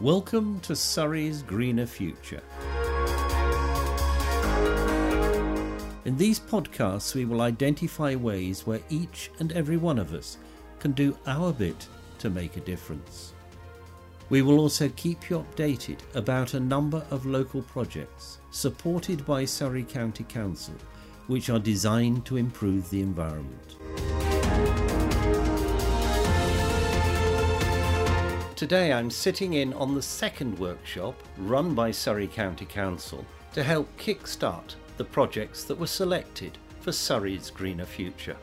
Welcome to Surrey's Greener Future. In these podcasts, we will identify ways where each and every one of us can do our bit to make a difference. We will also keep you updated about a number of local projects supported by Surrey County Council, which are designed to improve the environment. Today I'm sitting in on the second workshop run by Surrey County Council to help kickstart the projects that were selected for Surrey's greener future.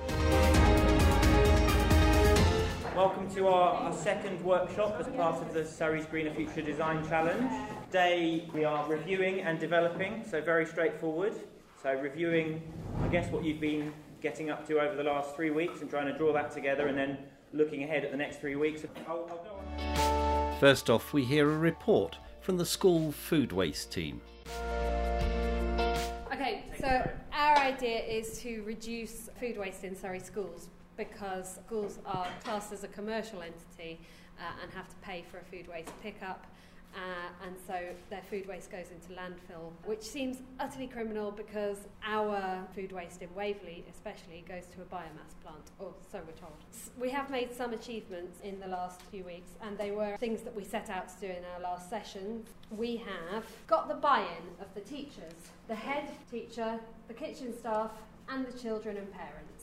Welcome to our, our, second workshop as part of the Surrey's Greener Future Design Challenge. Today we are reviewing and developing, so very straightforward. So reviewing, I guess, what you've been getting up to over the last three weeks and trying to draw that together and then looking ahead at the next three weeks. I'll, I'll First off, we hear a report from the school food waste team. Okay, so our idea is to reduce food waste in Surrey schools because schools are classed as a commercial entity uh, and have to pay for a food waste pickup. Uh, and so their food waste goes into landfill, which seems utterly criminal because our food waste in Waverley, especially, goes to a biomass plant, or so we're told. We have made some achievements in the last few weeks, and they were things that we set out to do in our last session. We have got the buy in of the teachers, the head teacher, the kitchen staff, and the children and parents.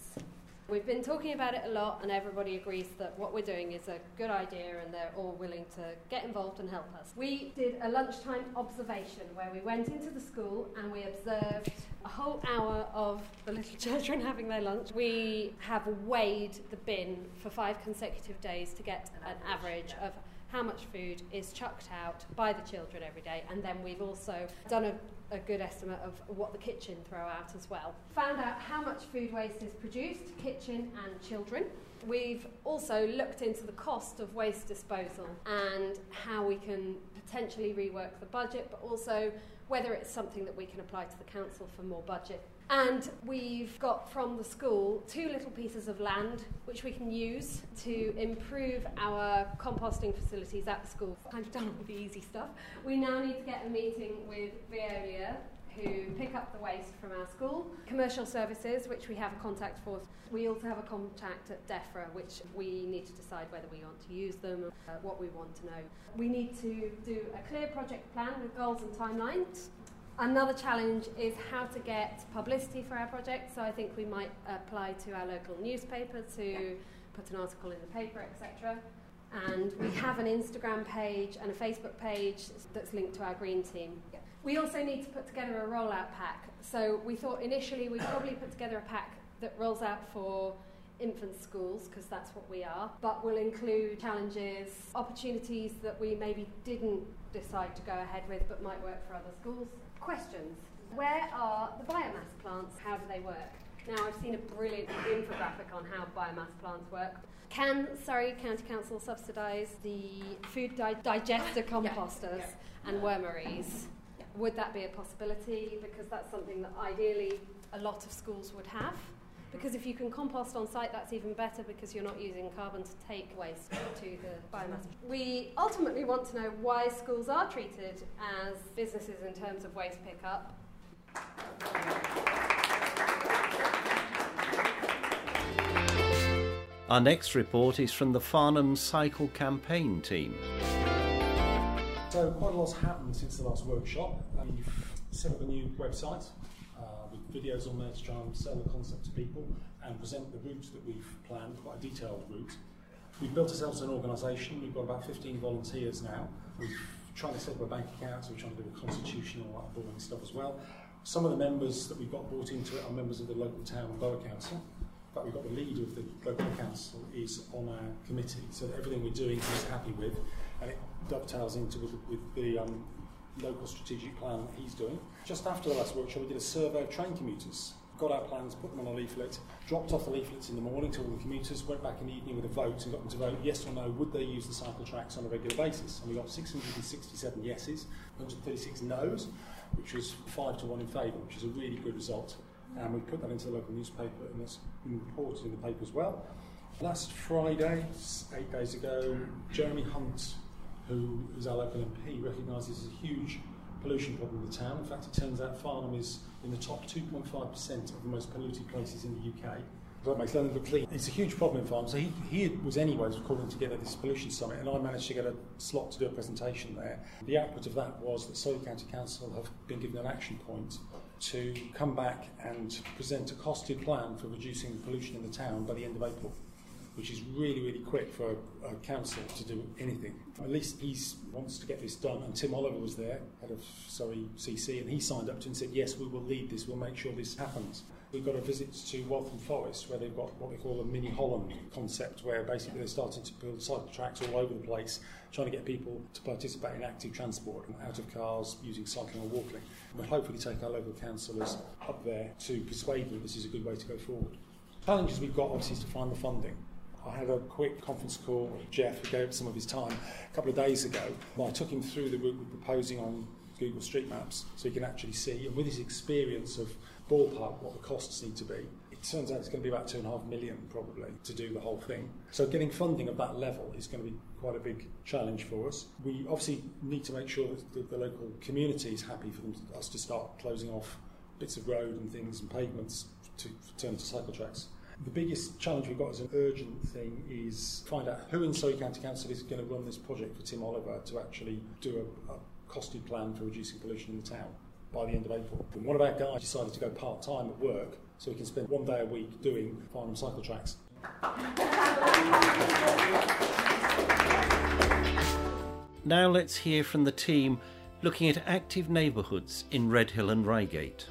We've been talking about it a lot, and everybody agrees that what we're doing is a good idea, and they're all willing to get involved and help us. We did a lunchtime observation where we went into the school and we observed a whole hour of the little children having their lunch. We have weighed the bin for five consecutive days to get an average of how much food is chucked out by the children every day, and then we've also done a a good estimate of what the kitchen throw out as well. Found out how much food waste is produced, kitchen and children. We've also looked into the cost of waste disposal and how we can potentially rework the budget, but also whether it's something that we can apply to the council for more budget and we've got from the school two little pieces of land which we can use to improve our composting facilities at the school. Kind of done all the easy stuff. We now need to get a meeting with Veolia who pick up the waste from our school, commercial services, which we have a contact for. We also have a contact at DEFRA, which we need to decide whether we want to use them, uh, what we want to know. We need to do a clear project plan with goals and timelines. Another challenge is how to get publicity for our project. So I think we might apply to our local newspaper to put an article in the paper, etc. And we have an Instagram page and a Facebook page that's linked to our green team. We also need to put together a rollout pack. So we thought initially we'd probably put together a pack that rolls out for infant schools because that's what we are, but will include challenges, opportunities that we maybe didn't decide to go ahead with but might work for other schools questions. Where are the biomass plants? How do they work? Now, I've seen a brilliant infographic on how biomass plants work. Can Surrey County Council subsidise the food di- digester composters yeah. Yeah. and wormeries? Yeah. Would that be a possibility? Because that's something that ideally a lot of schools would have. Because if you can compost on site, that's even better because you're not using carbon to take waste to the biomass. We ultimately want to know why schools are treated as businesses in terms of waste pickup. Our next report is from the Farnham Cycle Campaign team. So, quite a lot's happened since the last workshop. We've set up a new website videos on there to try and sell the concept to people and present the route that we've planned, quite a detailed route. We've built ourselves an organisation, we've got about 15 volunteers now. We're trying to set up a bank account, so we're trying to do a constitution and all that boring stuff as well. Some of the members that we've got brought into it are members of the local town and borough council. In fact, we've got the leader of the local council is on our committee, so everything we're doing he's happy with, and it dovetails into with, with the um, local strategic plan that he's doing. Just after the last workshop, we did a survey of train commuters. Got our plans, put them on a leaflet, dropped off the leaflets in the morning to all the commuters, went back in the evening with a vote and got them to vote yes or no, would they use the cycle tracks on a regular basis? And we got 667 yeses, 136 noes, which was 5 to 1 in favour, which is a really good result. And we put that into the local newspaper and it's been reported in the paper as well. Last Friday, eight days ago, Jeremy Hunt who is our local MP, recognises a huge pollution problem in the town. In fact, it turns out Farnham is in the top 2.5% of the most polluted places in the UK. That makes London look clean. It's a huge problem in Farnham. So he, he was anyways calling together this pollution summit, and I managed to get a slot to do a presentation there. The output of that was that Surrey County Council have been given an action point to come back and present a costed plan for reducing pollution in the town by the end of April which is really, really quick for a, a council to do anything. At least he wants to get this done. And Tim Oliver was there, head of Surrey CC, and he signed up to and said, yes, we will lead this, we'll make sure this happens. We've got a visit to Waltham Forest where they've got what they call a mini Holland concept, where basically they're starting to build cycle tracks all over the place, trying to get people to participate in active transport out of cars using cycling or walking. We'll hopefully take our local councillors up there to persuade them this is a good way to go forward. Challenges we've got obviously is to find the funding. I had a quick conference call with Jeff, who gave some of his time a couple of days ago. I took him through the route we're proposing on Google Street Maps so he can actually see, and with his experience of ballpark what the costs need to be, it turns out it's going to be about two and a half million probably to do the whole thing. So getting funding of that level is going to be quite a big challenge for us. We obviously need to make sure that the, the local community is happy for them, us to start closing off bits of road and things and pavements to turn to cycle tracks. The biggest challenge we've got as an urgent thing is find out who in Surrey County Council is going to run this project for Tim Oliver to actually do a, a costed plan for reducing pollution in the town by the end of April. And one of our guys decided to go part time at work so he can spend one day a week doing Farnham cycle tracks. Now let's hear from the team looking at active neighbourhoods in Redhill and Reigate.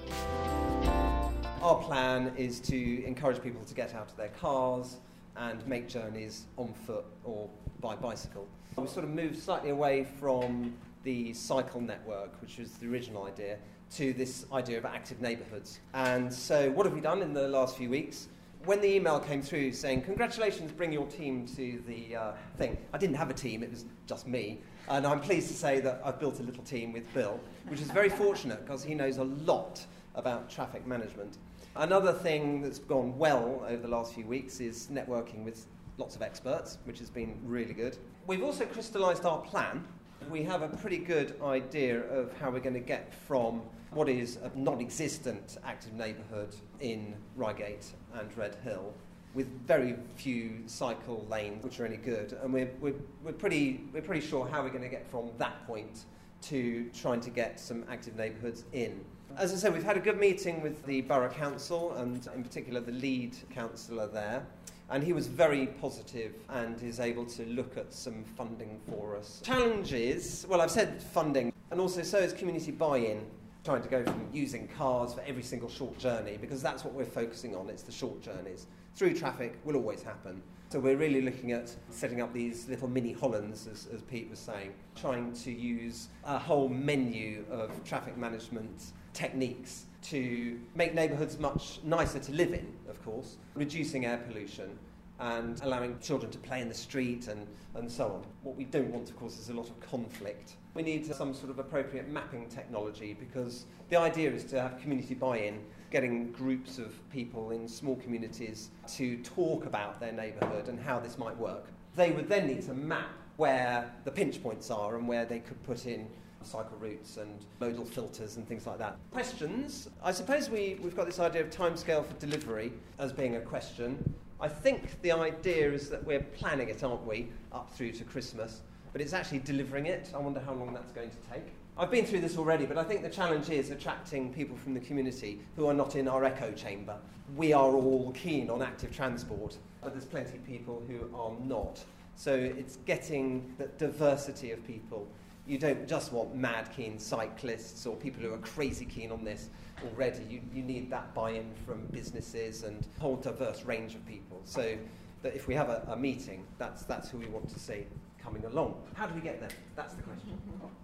Our plan is to encourage people to get out of their cars and make journeys on foot or by bicycle. We sort of moved slightly away from the cycle network, which was the original idea, to this idea of active neighbourhoods. And so, what have we done in the last few weeks? When the email came through saying, Congratulations, bring your team to the uh, thing, I didn't have a team, it was just me. And I'm pleased to say that I've built a little team with Bill, which is very fortunate because he knows a lot about traffic management. Another thing that's gone well over the last few weeks is networking with lots of experts, which has been really good. We've also crystallised our plan. We have a pretty good idea of how we're going to get from what is a non existent active neighbourhood in Reigate and Redhill with very few cycle lanes which are any good. And we're, we're, we're, pretty, we're pretty sure how we're going to get from that point to trying to get some active neighbourhoods in. As I said, we've had a good meeting with the Borough Council and, in particular, the lead councillor there. And he was very positive and is able to look at some funding for us. Challenges, well, I've said funding, and also so is community buy in. Trying to go from using cars for every single short journey, because that's what we're focusing on, it's the short journeys. Through traffic will always happen. So we're really looking at setting up these little mini Hollands, as, as Pete was saying, trying to use a whole menu of traffic management techniques to make neighbourhoods much nicer to live in, of course, reducing air pollution and allowing children to play in the street and, and so on. What we don't want, of course, is a lot of conflict. We need some sort of appropriate mapping technology because the idea is to have community buy in, getting groups of people in small communities to talk about their neighbourhood and how this might work. They would then need to map where the pinch points are and where they could put in cycle routes and modal filters and things like that. Questions. I suppose we, we've got this idea of timescale for delivery as being a question. I think the idea is that we're planning it, aren't we, up through to Christmas, but it's actually delivering it. I wonder how long that's going to take. I've been through this already, but I think the challenge is attracting people from the community who are not in our echo chamber. We are all keen on active transport, but there's plenty of people who are not. So it's getting the diversity of people you don't just want mad keen cyclists or people who are crazy keen on this already. You, you need that buy in from businesses and a whole diverse range of people. So that if we have a, a meeting, that's, that's who we want to see coming along. How do we get there? That's the question.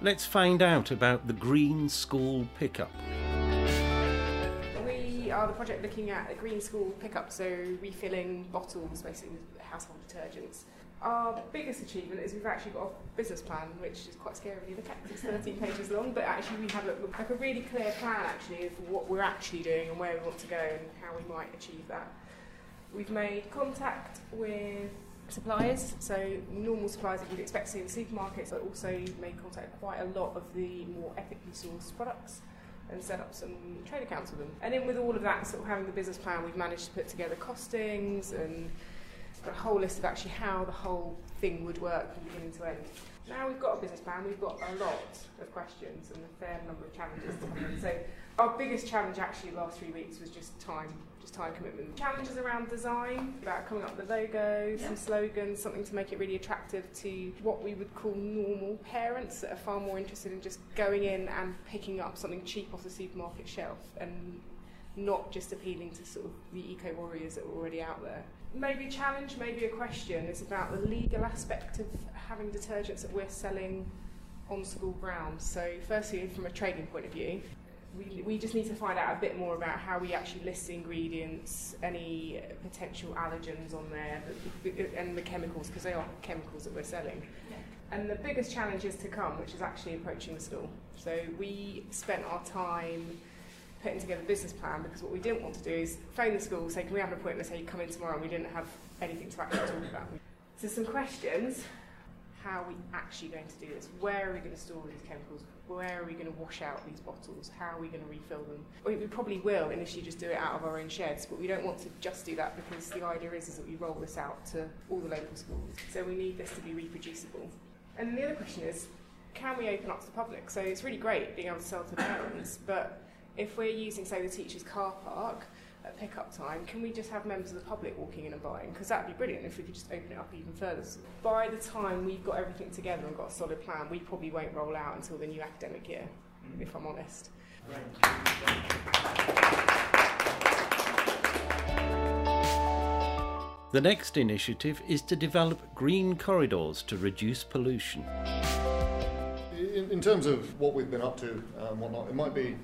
Let's find out about the Green School Pickup We are the project looking at the green school pickup, so refilling bottles, basically with household detergents. Our biggest achievement is we've actually got a business plan, which is quite scary when you look at it. It's 13 pages long, but actually we have a, like a really clear plan actually of what we're actually doing and where we want to go and how we might achieve that. We've made contact with suppliers, so normal suppliers that you'd expect to see in the supermarkets, but also made contact with quite a lot of the more ethically sourced products and set up some trade accounts with them. And then with all of that, sort of having the business plan, we've managed to put together costings and a whole list of actually how the whole thing would work from beginning to end. Now we've got a business plan, we've got a lot of questions and a fair number of challenges to come in. So our biggest challenge actually last three weeks was just time, time commitment. Challenges around design, about coming up with a logo, some slogans, something to make it really attractive to what we would call normal parents that are far more interested in just going in and picking up something cheap off the supermarket shelf and not just appealing to sort of the eco warriors that are already out there. Maybe a challenge, maybe a question. is about the legal aspect of having detergents that we're selling on school grounds. So, firstly, from a trading point of view, we, we just need to find out a bit more about how we actually list the ingredients, any potential allergens on there, and the chemicals, because they are chemicals that we're selling. And the biggest challenge is to come, which is actually approaching the store. So we spent our time putting together a business plan because what we didn't want to do is phone the school, say, can we have an appointment, say, come in tomorrow, and we didn't have anything to actually talk about. So some questions. How are we actually going to do this? Where are we going to store these chemicals? Where are we going to wash out these bottles? How are we going to refill them? We, probably will initially just do it out of our own sheds, but we don't want to just do that because the idea is, is that we roll this out to all the local schools. So we need this to be reproducible. And the other question is, can we open up to the public? So it's really great being able to sell to parents, but if we're using, say, the teacher's car park at pickup time, can we just have members of the public walking in and buying? Because that'd be brilliant if we could just open it up even further. So by the time we've got everything together and got a solid plan, we probably won't roll out until the new academic year, mm. if I'm honest. The next initiative is to develop green corridors to reduce pollution. In, in terms of what we've been up to and whatnot, it might be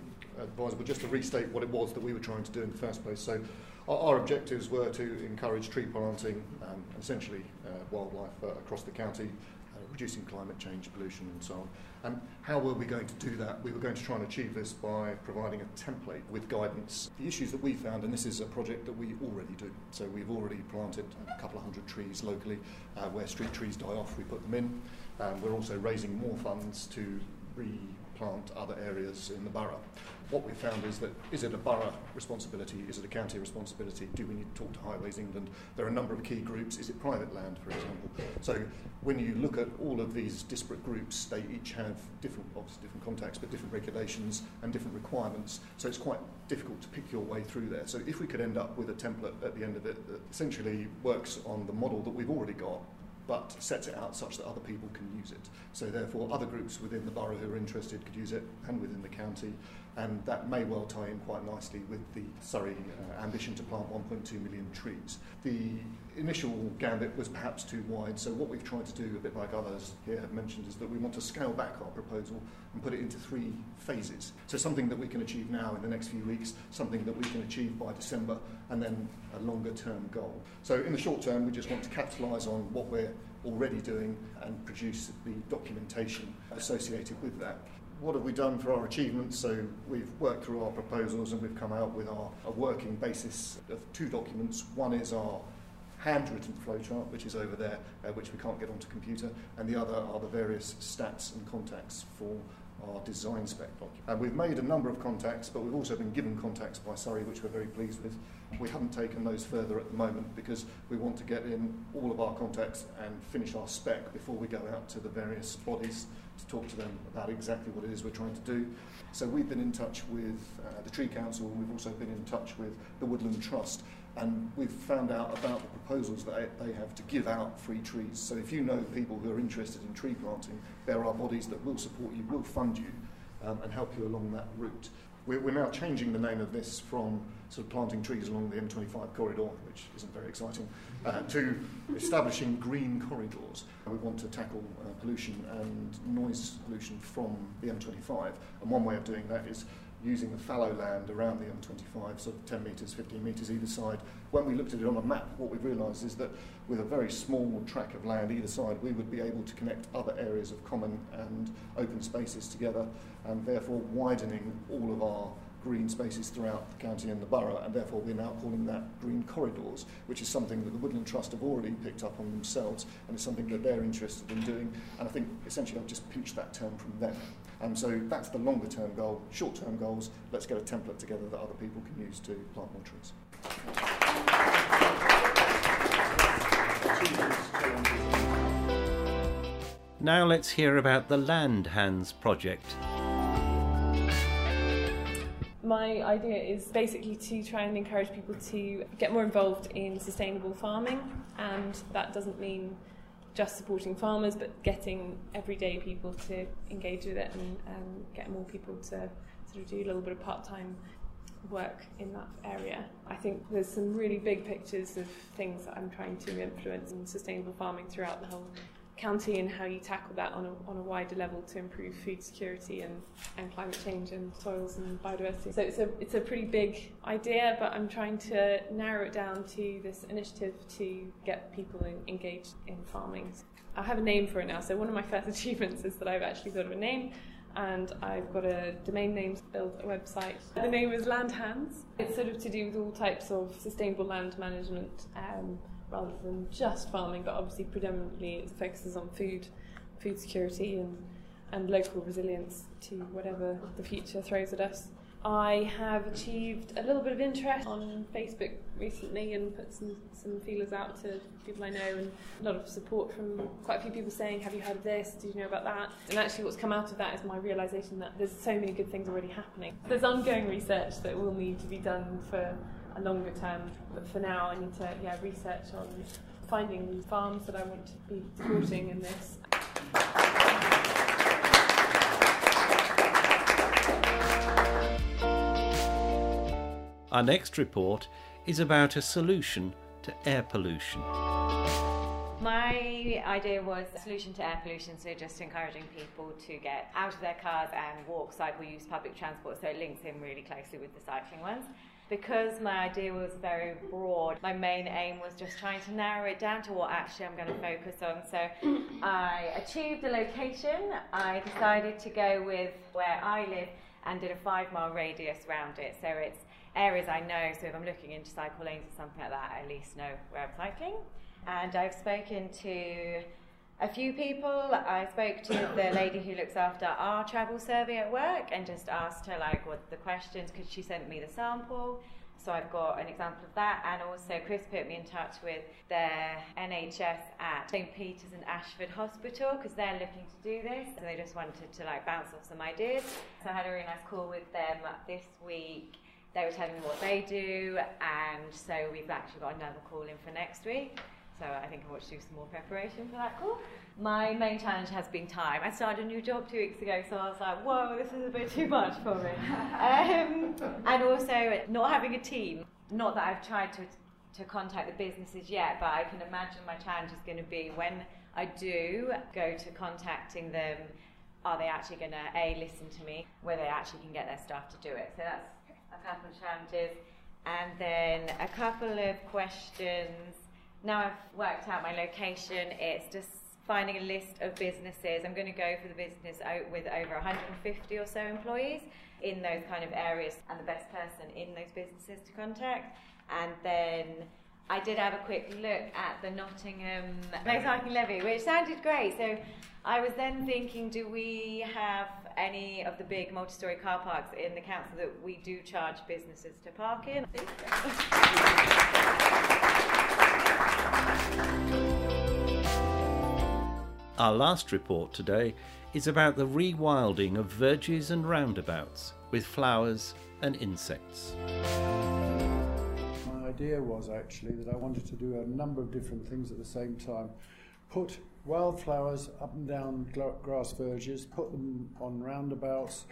advisable just to restate what it was that we were trying to do in the first place. So our, our objectives were to encourage tree planting, um, essentially uh, wildlife uh, across the county, uh, reducing climate change, pollution and so on. And how were we going to do that? We were going to try and achieve this by providing a template with guidance. The issues that we found, and this is a project that we already do, so we've already planted a couple of hundred trees locally. Uh, where street trees die off, we put them in. Um, we're also raising more funds to replant other areas in the borough what we've found is that is it a borough responsibility? Is it a county responsibility? Do we need to talk to Highways England? There are a number of key groups. Is it private land, for example? So when you look at all of these disparate groups, they each have different, obviously different contacts, but different regulations and different requirements. So it's quite difficult to pick your way through there. So if we could end up with a template at the end of it that essentially works on the model that we've already got, but sets it out such that other people can use it. So therefore, other groups within the borough who are interested could use it, and within the county and that may well tie in quite nicely with the Surrey uh, ambition to plant 1.2 million trees. The initial gambit was perhaps too wide, so what we've tried to do, a bit like others here have mentioned, is that we want to scale back our proposal and put it into three phases. So something that we can achieve now in the next few weeks, something that we can achieve by December, and then a longer term goal. So in the short term, we just want to capitalise on what we're already doing and produce the documentation associated with that what have we done for our achievements? So we've worked through our proposals and we've come out with our a working basis of two documents. One is our handwritten flowchart, which is over there, uh, which we can't get onto computer, and the other are the various stats and contacts for our design spec document. And we've made a number of contacts, but we've also been given contacts by Surrey, which we're very pleased with. We haven't taken those further at the moment because we want to get in all of our contacts and finish our spec before we go out to the various bodies to talk to them about exactly what it is we're trying to do. So we've been in touch with uh, the Tree Council and we've also been in touch with the Woodland Trust and we've found out about the proposals that they have to give out free trees. So if you know people who are interested in tree planting, there are bodies that will support you, will fund you um, and help you along that route. We're, we're now changing the name of this from sort of planting trees along the M25 corridor, which isn't very exciting, uh, to establishing green corridors. We want to tackle uh, pollution and noise pollution from the M25, and one way of doing that is using the fallow land around the M25, sort of 10 metres, 15 metres either side. When we looked at it on a map, what we realised is that with a very small track of land either side, we would be able to connect other areas of common and open spaces together, and therefore widening all of our green spaces throughout the county and the borough, and therefore we're now calling that green corridors, which is something that the Woodland Trust have already picked up on themselves, and it's something that they're interested in doing. And I think essentially I've just pinched that term from them. And so that's the longer term goal. Short term goals, let's get a template together that other people can use to plant more trees. Now let's hear about the Land Hands project. My idea is basically to try and encourage people to get more involved in sustainable farming, and that doesn't mean just supporting farmers, but getting everyday people to engage with it and um, get more people to sort of do a little bit of part time work in that area. I think there's some really big pictures of things that I'm trying to influence in sustainable farming throughout the whole county and how you tackle that on a, on a wider level to improve food security and, and climate change and soils and biodiversity. So it's a, it's a pretty big idea, but I'm trying to narrow it down to this initiative to get people in, engaged in farming. I have a name for it now. So one of my first achievements is that I've actually thought of a name and I've got a domain name to build a website. The name is Land Hands. It's sort of to do with all types of sustainable land management um, rather than just farming, but obviously predominantly it focuses on food, food security and, and local resilience to whatever the future throws at us. I have achieved a little bit of interest on Facebook recently and put some, some feelers out to people I know and a lot of support from quite a few people saying, Have you heard of this? Do you know about that? And actually, what's come out of that is my realization that there's so many good things already happening. There's ongoing research that will need to be done for a longer term, but for now, I need to yeah, research on finding farms that I want to be supporting in this. Our next report is about a solution to air pollution. My idea was a solution to air pollution, so just encouraging people to get out of their cars and walk, cycle, use public transport, so it links in really closely with the cycling ones. Because my idea was very broad, my main aim was just trying to narrow it down to what actually I'm going to focus on. So I achieved a location. I decided to go with where I live and did a five mile radius around it. So it's areas I know, so if I'm looking into cycle lanes or something like that, I at least know where I'm cycling. And I've spoken to a few people. I spoke to the lady who looks after our travel survey at work and just asked her like what the questions because she sent me the sample. So I've got an example of that, and also Chris put me in touch with their NHS at St Peter's and Ashford Hospital because they're looking to do this, and they just wanted to like bounce off some ideas. So I had a really nice call with them this week they were telling me what they do, and so we've actually got another call in for next week. So I think I want to do some more preparation for that call. My main challenge has been time. I started a new job two weeks ago, so I was like, whoa, this is a bit too much for me. Um, and also not having a team. Not that I've tried to, to contact the businesses yet, but I can imagine my challenge is going to be when I do go to contacting them, are they actually going to, A, listen to me, where they actually can get their staff to do it. So that's a couple of challenges, and then a couple of questions. Now I've worked out my location, it's just finding a list of businesses. I'm going to go for the business with over 150 or so employees in those kind of areas and the best person in those businesses to contact. And then I did have a quick look at the Nottingham motorcycling levy, which sounded great. So I was then thinking, do we have any of the big multi-story car parks in the council that we do charge businesses to park in? Our last report today is about the rewilding of verges and roundabouts with flowers and insects My idea was actually that I wanted to do a number of different things at the same time. Put wildflowers up and down grass verges, put them on roundabouts,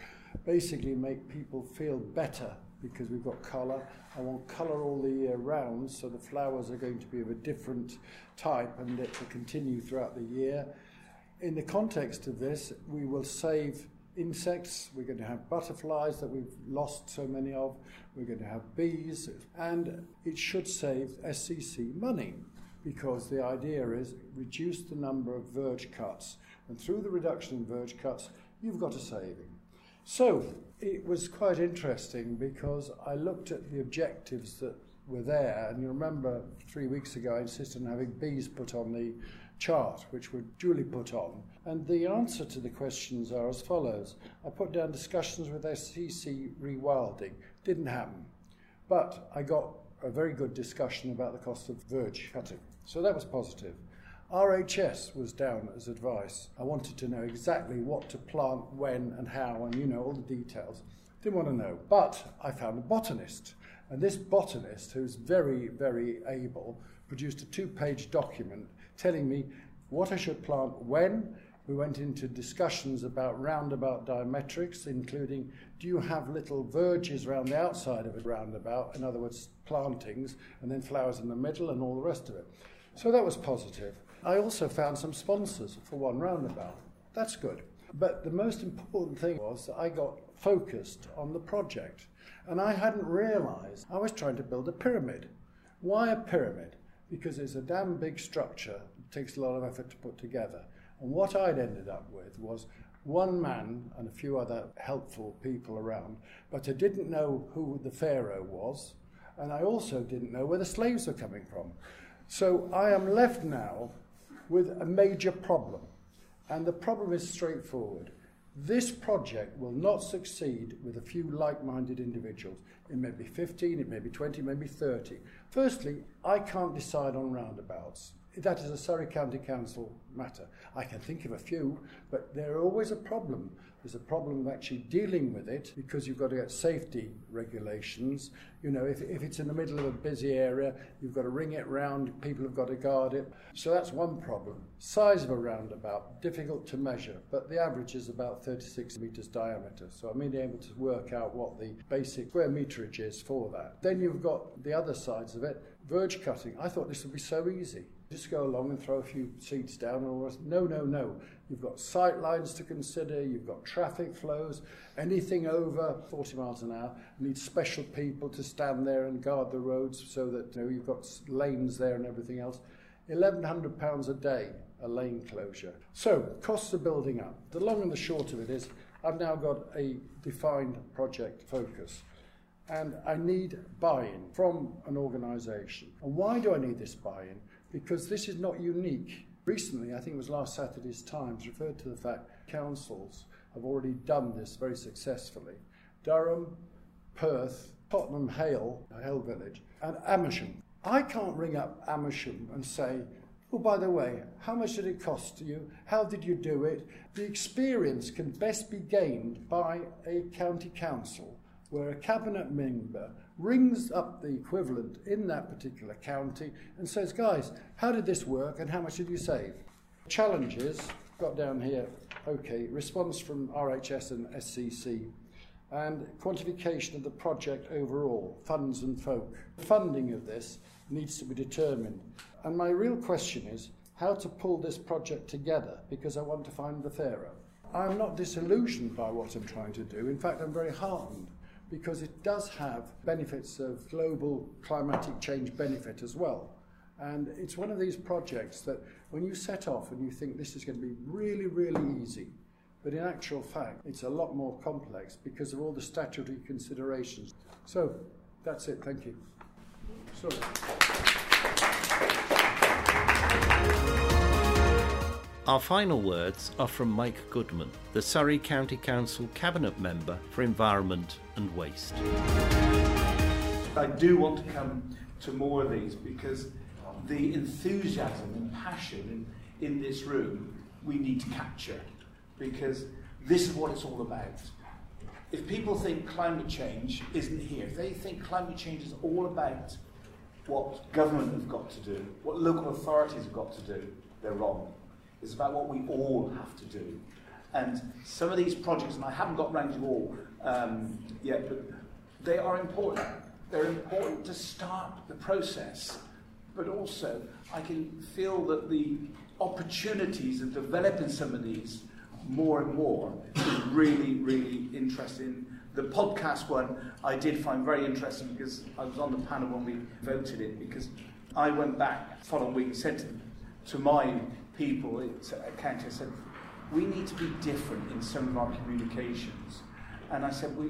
basically make people feel better because we've got colour. I want colour all the year round, so the flowers are going to be of a different type and it will continue throughout the year. In the context of this, we will save insects, we're going to have butterflies that we've lost so many of, we're going to have bees, and it should save SCC money because the idea is reduce the number of verge cuts, and through the reduction in verge cuts, you've got a saving. So, It was quite interesting because I looked at the objectives that were there, and you remember three weeks ago I insisted on having bees put on the chart, which were duly put on. And the answer to the questions are as follows. I put down discussions with SCC rewilding. Didn't happen. But I got a very good discussion about the cost of verge cutting. So that was positive. RHS was down as advice. I wanted to know exactly what to plant, when, and how, and you know, all the details. Didn't want to know. But I found a botanist. And this botanist, who's very, very able, produced a two page document telling me what I should plant when. We went into discussions about roundabout diametrics, including do you have little verges around the outside of a roundabout, in other words, plantings, and then flowers in the middle and all the rest of it. So that was positive. I also found some sponsors for one roundabout. That's good. But the most important thing was that I got focused on the project. And I hadn't realized I was trying to build a pyramid. Why a pyramid? Because it's a damn big structure. It takes a lot of effort to put together. And what I'd ended up with was one man and a few other helpful people around, but I didn't know who the Pharaoh was, and I also didn't know where the slaves were coming from. So I am left now with a major problem, and the problem is straightforward. This project will not succeed with a few like minded individuals. It may be 15, it may be 20, maybe 30. Firstly, I can't decide on roundabouts. That is a Surrey County Council matter. I can think of a few, but they're always a problem. There's a problem of actually dealing with it because you've got to get safety regulations. You know, if, if it's in the middle of a busy area, you've got to ring it round, people have got to guard it. So that's one problem. Size of a roundabout, difficult to measure, but the average is about 36 metres diameter. So I'm being able to work out what the basic square meterage is for that. Then you've got the other sides of it, verge cutting. I thought this would be so easy just go along and throw a few seats down or no no no. You've got sight lines to consider you've got traffic flows anything over 40 miles an hour need special people to stand there and guard the roads so that you know, you've got lanes there and everything else. 1100 pounds a day a lane closure. So costs are building up. The long and the short of it is I've now got a defined project focus. And I need buy-in from an organisation. And why do I need this buy-in? because this is not unique. Recently, I think it was last Saturday's Times, referred to the fact councils have already done this very successfully. Durham, Perth, Tottenham Hale, Hale Village, and Amersham. I can't ring up Amersham and say, Oh, by the way, how much did it cost you? How did you do it? The experience can best be gained by a county council where a cabinet member rings up the equivalent in that particular county and says, guys, how did this work and how much did you save? Challenges, got down here, okay, response from RHS and SCC, and quantification of the project overall, funds and folk. Funding of this needs to be determined. And my real question is how to pull this project together because I want to find the Pharaoh. I'm not disillusioned by what I'm trying to do. In fact, I'm very heartened because it does have benefits of global climatic change benefit as well. And it's one of these projects that when you set off and you think this is going to be really, really easy, but in actual fact, it's a lot more complex because of all the statutory considerations. So that's it. Thank you. Sorry. Our final words are from Mike Goodman, the Surrey County Council Cabinet Member for Environment and Waste. I do want to come to more of these because the enthusiasm and passion in, in this room we need to capture because this is what it's all about. If people think climate change isn't here, if they think climate change is all about what government have got to do, what local authorities have got to do, they're wrong. It's about what we all have to do. And some of these projects, and I haven't got round to all um, yet, but they are important. They're important to start the process, but also I can feel that the opportunities of developing some of these more and more is really, really interesting. The podcast one I did find very interesting because I was on the panel when we voted it because I went back following week and said to, to my people at County, I said, we need to be different in some of our communications. And I said, we,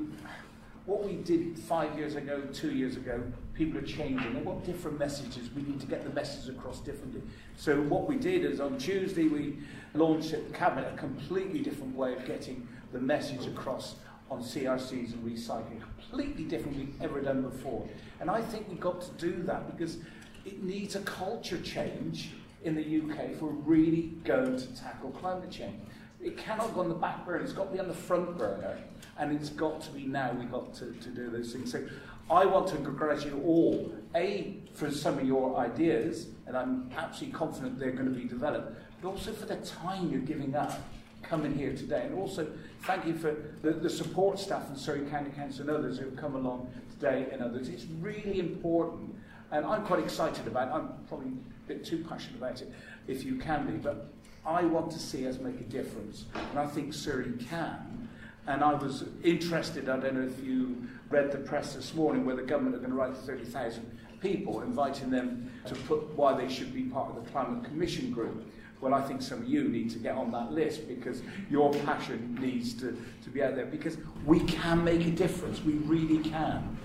what we did five years ago, two years ago, people are changing. They want different messages. We need to get the message across differently. So what we did is on Tuesday we launched at the Cabinet a completely different way of getting the message across on CRCs and recycling, completely different we've ever done before. And I think we've got to do that because it needs a culture change in the UK if we're really going to tackle climate change. It cannot go on the back burner, it's got to be on the front burner, and it's got to be now we've got to, to do those things. So I want to congratulate you all, A, for some of your ideas, and I'm absolutely confident they're going to be developed, but also for the time you're giving up coming here today. And also, thank you for the, the support staff from Surrey County Council and others who have come along today and others. It's really important, and I'm quite excited about it. I'm probably a bit too passionate about it, if you can be, but I want to see us make a difference, and I think Surrey can. And I was interested, I don't know if you read the press this morning, where the government are going to write to 30,000 people, inviting them to put why they should be part of the Climate Commission group. Well, I think some of you need to get on that list because your passion needs to, to be out there because we can make a difference. We really can.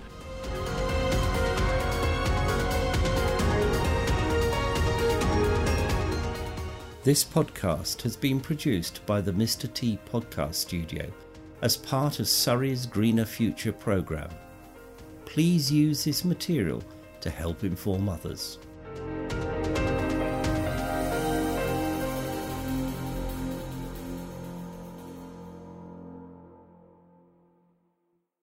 This podcast has been produced by the Mr. T Podcast Studio as part of Surrey's Greener Future programme. Please use this material to help inform others.